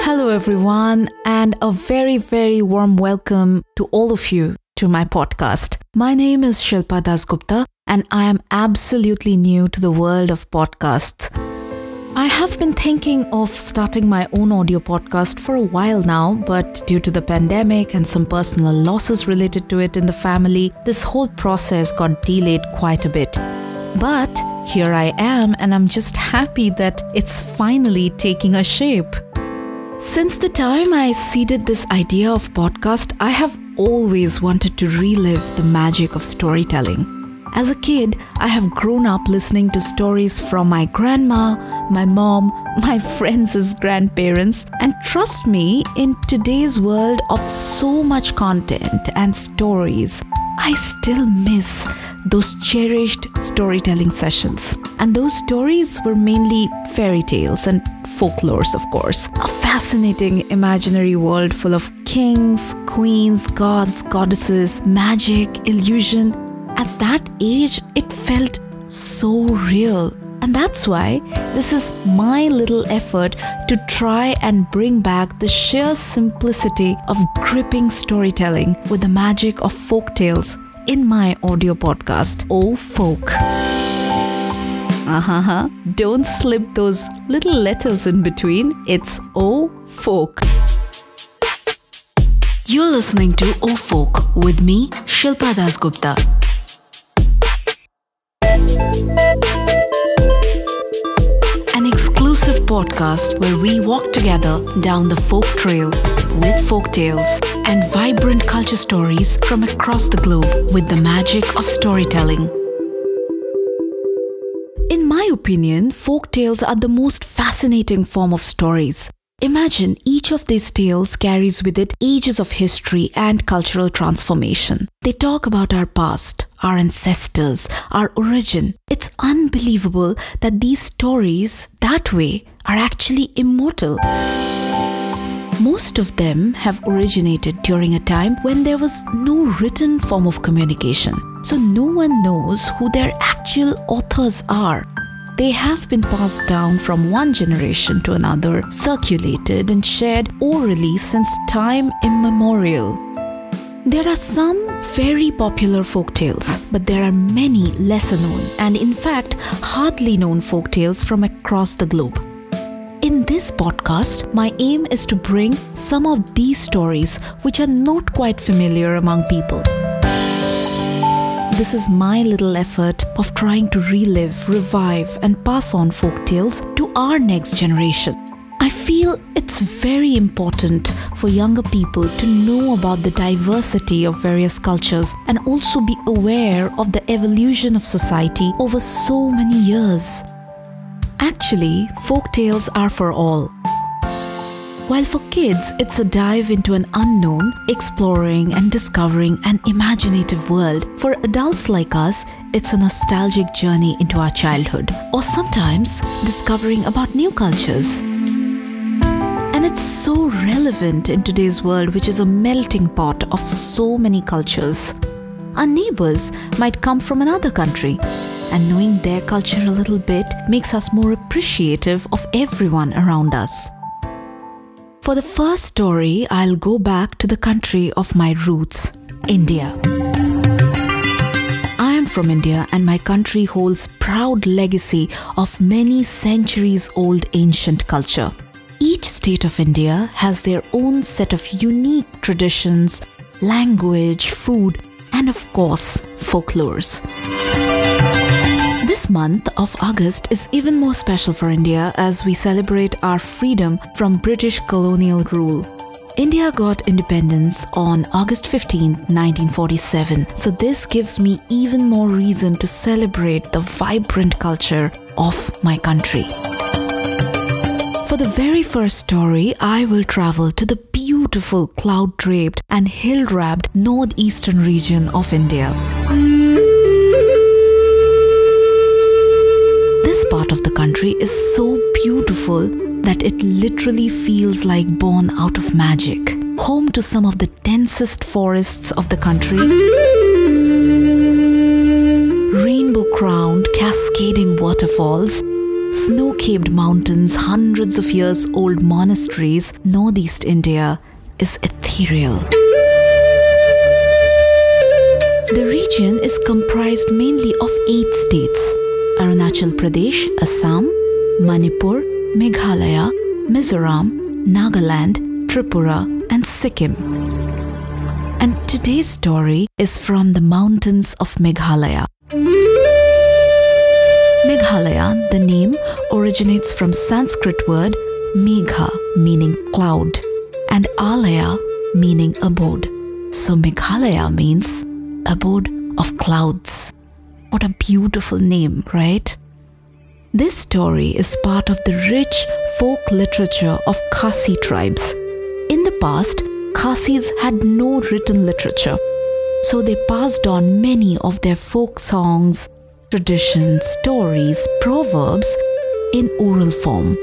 Hello, everyone, and a very, very warm welcome to all of you to my podcast. My name is Shilpa Dasgupta, and I am absolutely new to the world of podcasts. I have been thinking of starting my own audio podcast for a while now, but due to the pandemic and some personal losses related to it in the family, this whole process got delayed quite a bit. But here I am, and I'm just happy that it's finally taking a shape. Since the time I seeded this idea of podcast, I have always wanted to relive the magic of storytelling. As a kid, I have grown up listening to stories from my grandma, my mom, my friends grandparents, and trust me, in today's world of so much content and stories, I still miss those cherished storytelling sessions. And those stories were mainly fairy tales and folklores, of course. A fascinating imaginary world full of kings, queens, gods, goddesses, magic, illusion. At that age, it felt so real. And that's why this is my little effort to try and bring back the sheer simplicity of gripping storytelling with the magic of folk tales in my audio podcast, Oh Folk. Uh-huh. Don't slip those little letters in between. It's O Folk. You're listening to OhhFolk with me, Shilpa Dasgupta. An podcast where we walk together down the folk trail with folk tales and vibrant culture stories from across the globe with the magic of storytelling. In my opinion, folk tales are the most fascinating form of stories. Imagine each of these tales carries with it ages of history and cultural transformation. They talk about our past, our ancestors, our origin. It's unbelievable that these stories, that way, are actually immortal. Most of them have originated during a time when there was no written form of communication, so no one knows who their actual authors are. They have been passed down from one generation to another, circulated and shared orally since time immemorial. There are some very popular folk tales, but there are many lesser known and, in fact, hardly known folk tales from across the globe. In this podcast, my aim is to bring some of these stories which are not quite familiar among people. This is my little effort of trying to relive, revive, and pass on folk tales to our next generation. I feel it's very important for younger people to know about the diversity of various cultures and also be aware of the evolution of society over so many years. Actually, folk tales are for all. While for kids, it's a dive into an unknown, exploring and discovering an imaginative world. For adults like us, it's a nostalgic journey into our childhood, or sometimes discovering about new cultures. And it's so relevant in today's world, which is a melting pot of so many cultures. Our neighbors might come from another country, and knowing their culture a little bit makes us more appreciative of everyone around us. For the first story, I'll go back to the country of my roots, India. I am from India and my country holds proud legacy of many centuries old ancient culture. Each state of India has their own set of unique traditions, language, food, and of course, folklores. This month of August is even more special for India as we celebrate our freedom from British colonial rule. India got independence on August 15, 1947, so this gives me even more reason to celebrate the vibrant culture of my country. For the very first story, I will travel to the beautiful cloud draped and hill wrapped northeastern region of India. This part of the country is so beautiful that it literally feels like born out of magic. Home to some of the densest forests of the country, rainbow crowned, cascading waterfalls, snow capped mountains, hundreds of years old monasteries, northeast India is ethereal. The region is comprised mainly of eight states Arunachal Pradesh, Assam, Manipur, Meghalaya, Mizoram, Nagaland, Tripura, and Sikkim. And today's story is from the mountains of Meghalaya. Meghalaya, the name originates from Sanskrit word Megha, meaning cloud, and Alaya, meaning abode. So Meghalaya means abode of clouds. What a beautiful name, right? This story is part of the rich folk literature of Khasi tribes. In the past, Khasis had no written literature, so they passed on many of their folk songs, traditions, stories, proverbs in oral form.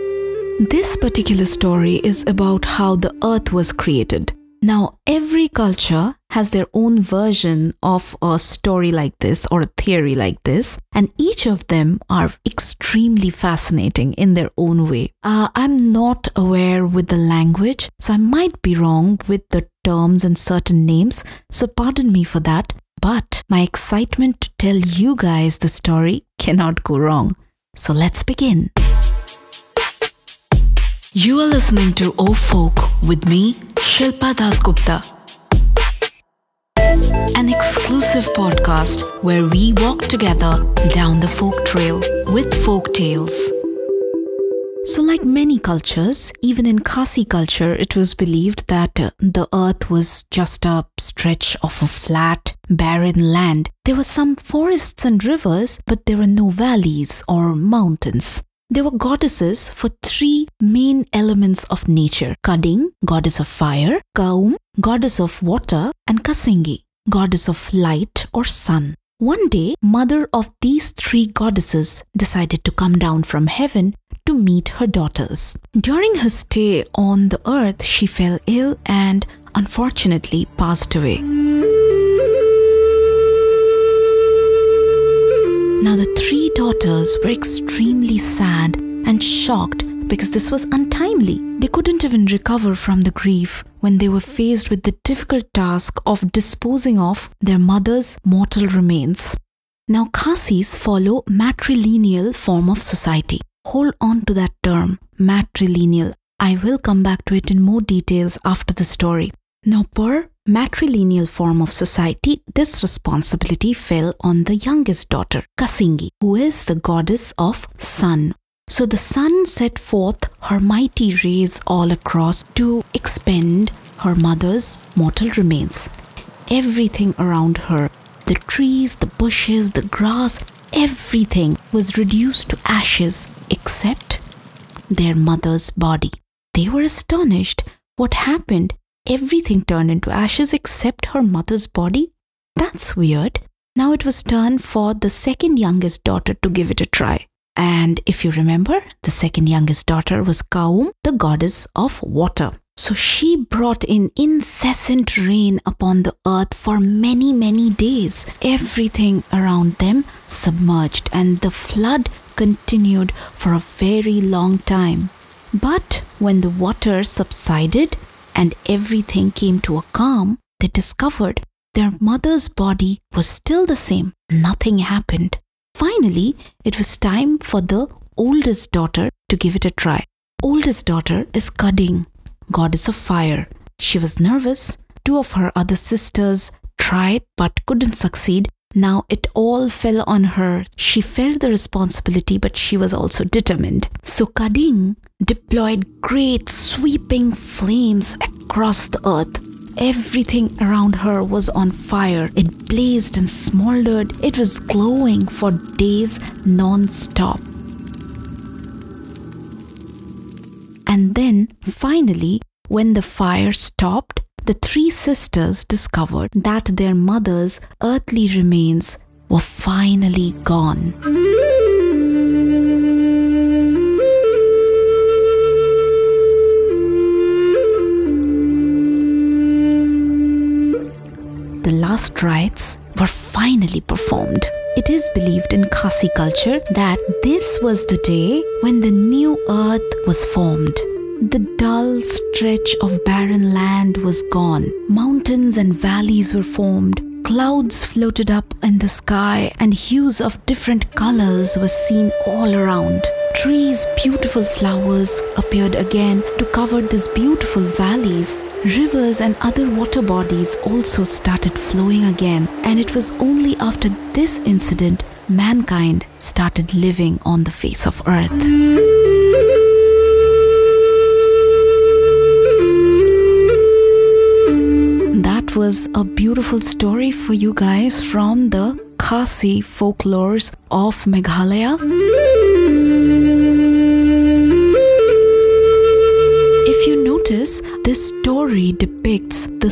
This particular story is about how the earth was created. Now, every culture has their own version of a story like this or a theory like this, and each of them are extremely fascinating in their own way. Uh, I'm not aware with the language, so I might be wrong with the terms and certain names, so pardon me for that. But my excitement to tell you guys the story cannot go wrong. So let's begin. You are listening to OhhFolk with me, Shilpa Dasgupta. An exclusive podcast where we walk together down the folk trail with folk tales. So, like many cultures, even in Khasi culture, it was believed that uh, the earth was just a stretch of a flat, barren land. There were some forests and rivers, but there were no valleys or mountains. There were goddesses for three main elements of nature Kading, goddess of fire, Kaum, goddess of water, and Kasingi, goddess of light or sun. One day, mother of these three goddesses decided to come down from heaven to meet her daughters. During her stay on the earth, she fell ill and unfortunately passed away. Now, the three daughters were extremely sad and shocked because this was untimely. They couldn't even recover from the grief when they were faced with the difficult task of disposing of their mother's mortal remains. Now, Khasis follow matrilineal form of society. Hold on to that term, matrilineal. I will come back to it in more details after the story. Now, per matrilineal form of society, this responsibility fell on the youngest daughter, Kasingi, who is the goddess of sun. So the sun set forth her mighty rays all across to expend her mother's mortal remains. Everything around her, the trees, the bushes, the grass, everything was reduced to ashes except their mother's body. They were astonished. What happened? Everything turned into ashes except her mother's body? That's weird. Now it was turn for the second youngest daughter to give it a try. And if you remember, the second youngest daughter was Kaum, the goddess of water. So she brought in incessant rain upon the earth for many, many days. Everything around them submerged, and the flood continued for a very long time. But when the water subsided and everything came to a calm, they discovered their mother's body was still the same. Nothing happened. Finally, it was time for the oldest daughter to give it a try. Oldest daughter is Kading, goddess of fire. She was nervous. Two of her other sisters tried but couldn't succeed. Now it all fell on her. She felt the responsibility, but she was also determined. So Kading deployed great sweeping flames across the earth. Everything around her was on fire. It blazed and smoldered. It was glowing for days non stop. And then, finally, when the fire stopped, the three sisters discovered that their mother's earthly remains were finally gone. Finally performed. It is believed in Khasi culture that this was the day when the new earth was formed. The dull stretch of barren land was gone. Mountains and valleys were formed. Clouds floated up in the sky, and hues of different colors were seen all around. Trees, beautiful flowers appeared again to cover these beautiful valleys. Rivers and other water bodies also started flowing again, and it was only after this incident mankind started living on the face of earth. That was a beautiful story for you guys from the Khasi folklores of Meghalaya. If you notice, this story depicts the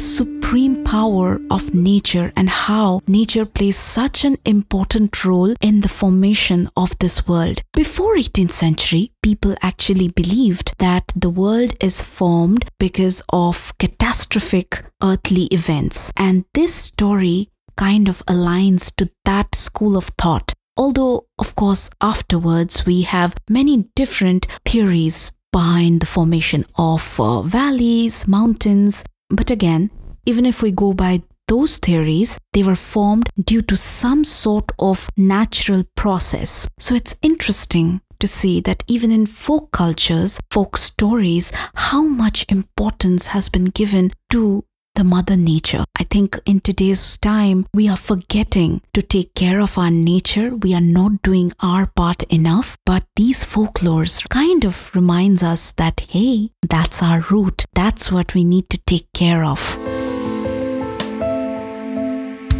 supreme power of nature and how nature plays such an important role in the formation of this world. Before 18th century, people actually believed that the world is formed because of catastrophic earthly events. And this story kind of aligns to that school of thought. Although, of course, afterwards we have many different theories behind the formation of uh, valleys, mountains. But again, even if we go by those theories, they were formed due to some sort of natural process. So it's interesting to see that even in folk cultures, folk stories, how much importance has been given to the mother nature. I think in today's time, we are forgetting to take care of our nature. We are not doing our part enough. But these folklores kind of reminds us that, hey, that's our root. That's what we need to take care of.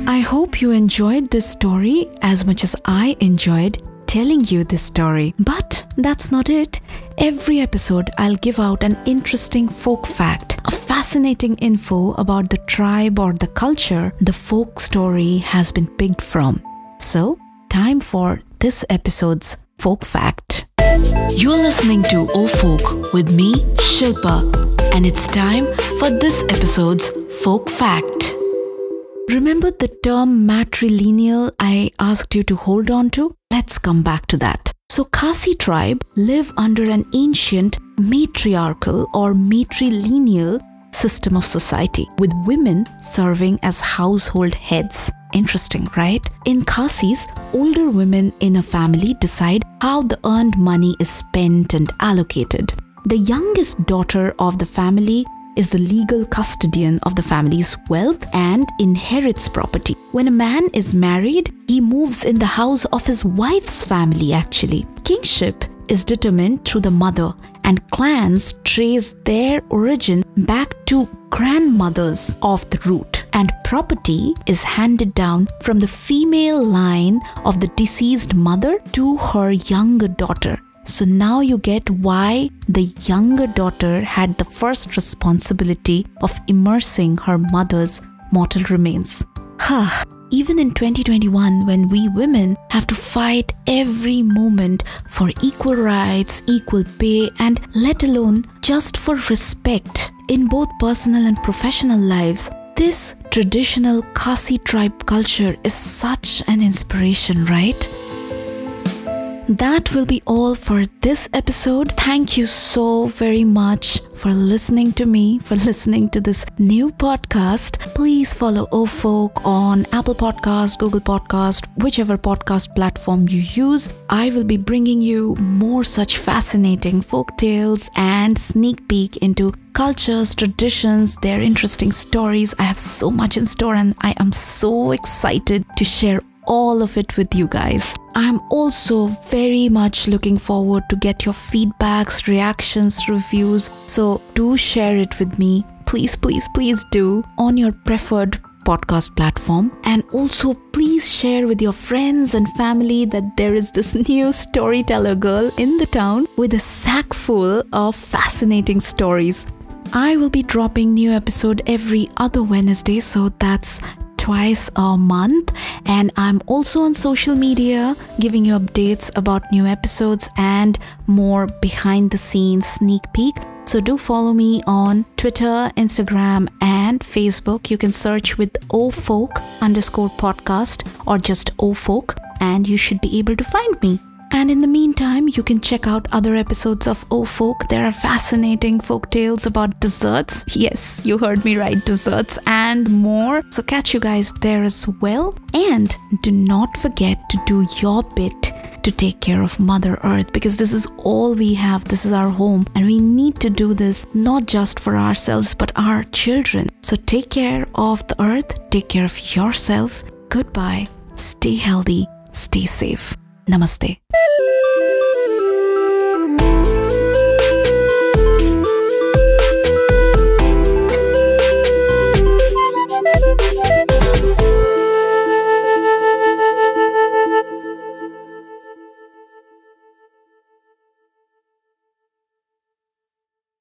I hope you enjoyed this story as much as I enjoyed telling you this story. But that's not it. Every episode, I'll give out an interesting folk fact, a fascinating info about the tribe or the culture the folk story has been picked from. So, time for this episode's folk fact. You're listening to OhhFolk with me, Shilpa, and it's time for this episode's folk fact. Remember the term matrilineal I asked you to hold on to? Let's come back to that. So, Khasi tribe live under an ancient matriarchal or matrilineal system of society, with women serving as household heads. Interesting, right? In Khasis, older women in a family decide how the earned money is spent and allocated. The youngest daughter of the family is the legal custodian of the family's wealth and inherits property. When a man is married, he moves in the house of his wife's family actually. Kingship is determined through the mother, and clans trace their origin back to grandmothers of the root. And property is handed down from the female line of the deceased mother to her younger daughter. So now you get why the younger daughter had the first responsibility of immersing her mother's mortal remains. Ha! Even in 2021, when we women have to fight every moment for equal rights, equal pay, and let alone just for respect in both personal and professional lives, this traditional Khasi tribe culture is such an inspiration, right? That will be all for this episode. Thank you so very much for listening to me, for listening to this new podcast. Please follow OhhFolk on Apple Podcast, Google Podcast, whichever podcast platform you use. I will be bringing you more such fascinating folk tales and sneak peek into cultures, traditions, their interesting stories. I have so much in store and I am so excited to share all of it with you guys. I'm also very much looking forward to get your feedbacks, reactions, reviews. So do share it with me. Please, please, please do on your preferred podcast platform. And also, please share with your friends and family that there is this new storyteller girl in the town with a sack full of fascinating stories. I will be dropping new episode every other Wednesday, so that's twice a month and I'm also on social media giving you updates about new episodes and more behind the scenes sneak peek. So do follow me on Twitter, Instagram, and Facebook. You can search with ohhfolk underscore podcast or just ohhfolk and you should be able to find me. And in the meantime, you can check out other episodes of OhhFolk. There are fascinating folk tales about desserts. Yes, you heard me right, desserts and more. So catch you guys there as well. And do not forget to do your bit to take care of Mother Earth because this is all we have. This is our home. And we need to do this not just for ourselves, but our children. So take care of the earth, take care of yourself. Goodbye. Stay healthy, stay safe. Namaste.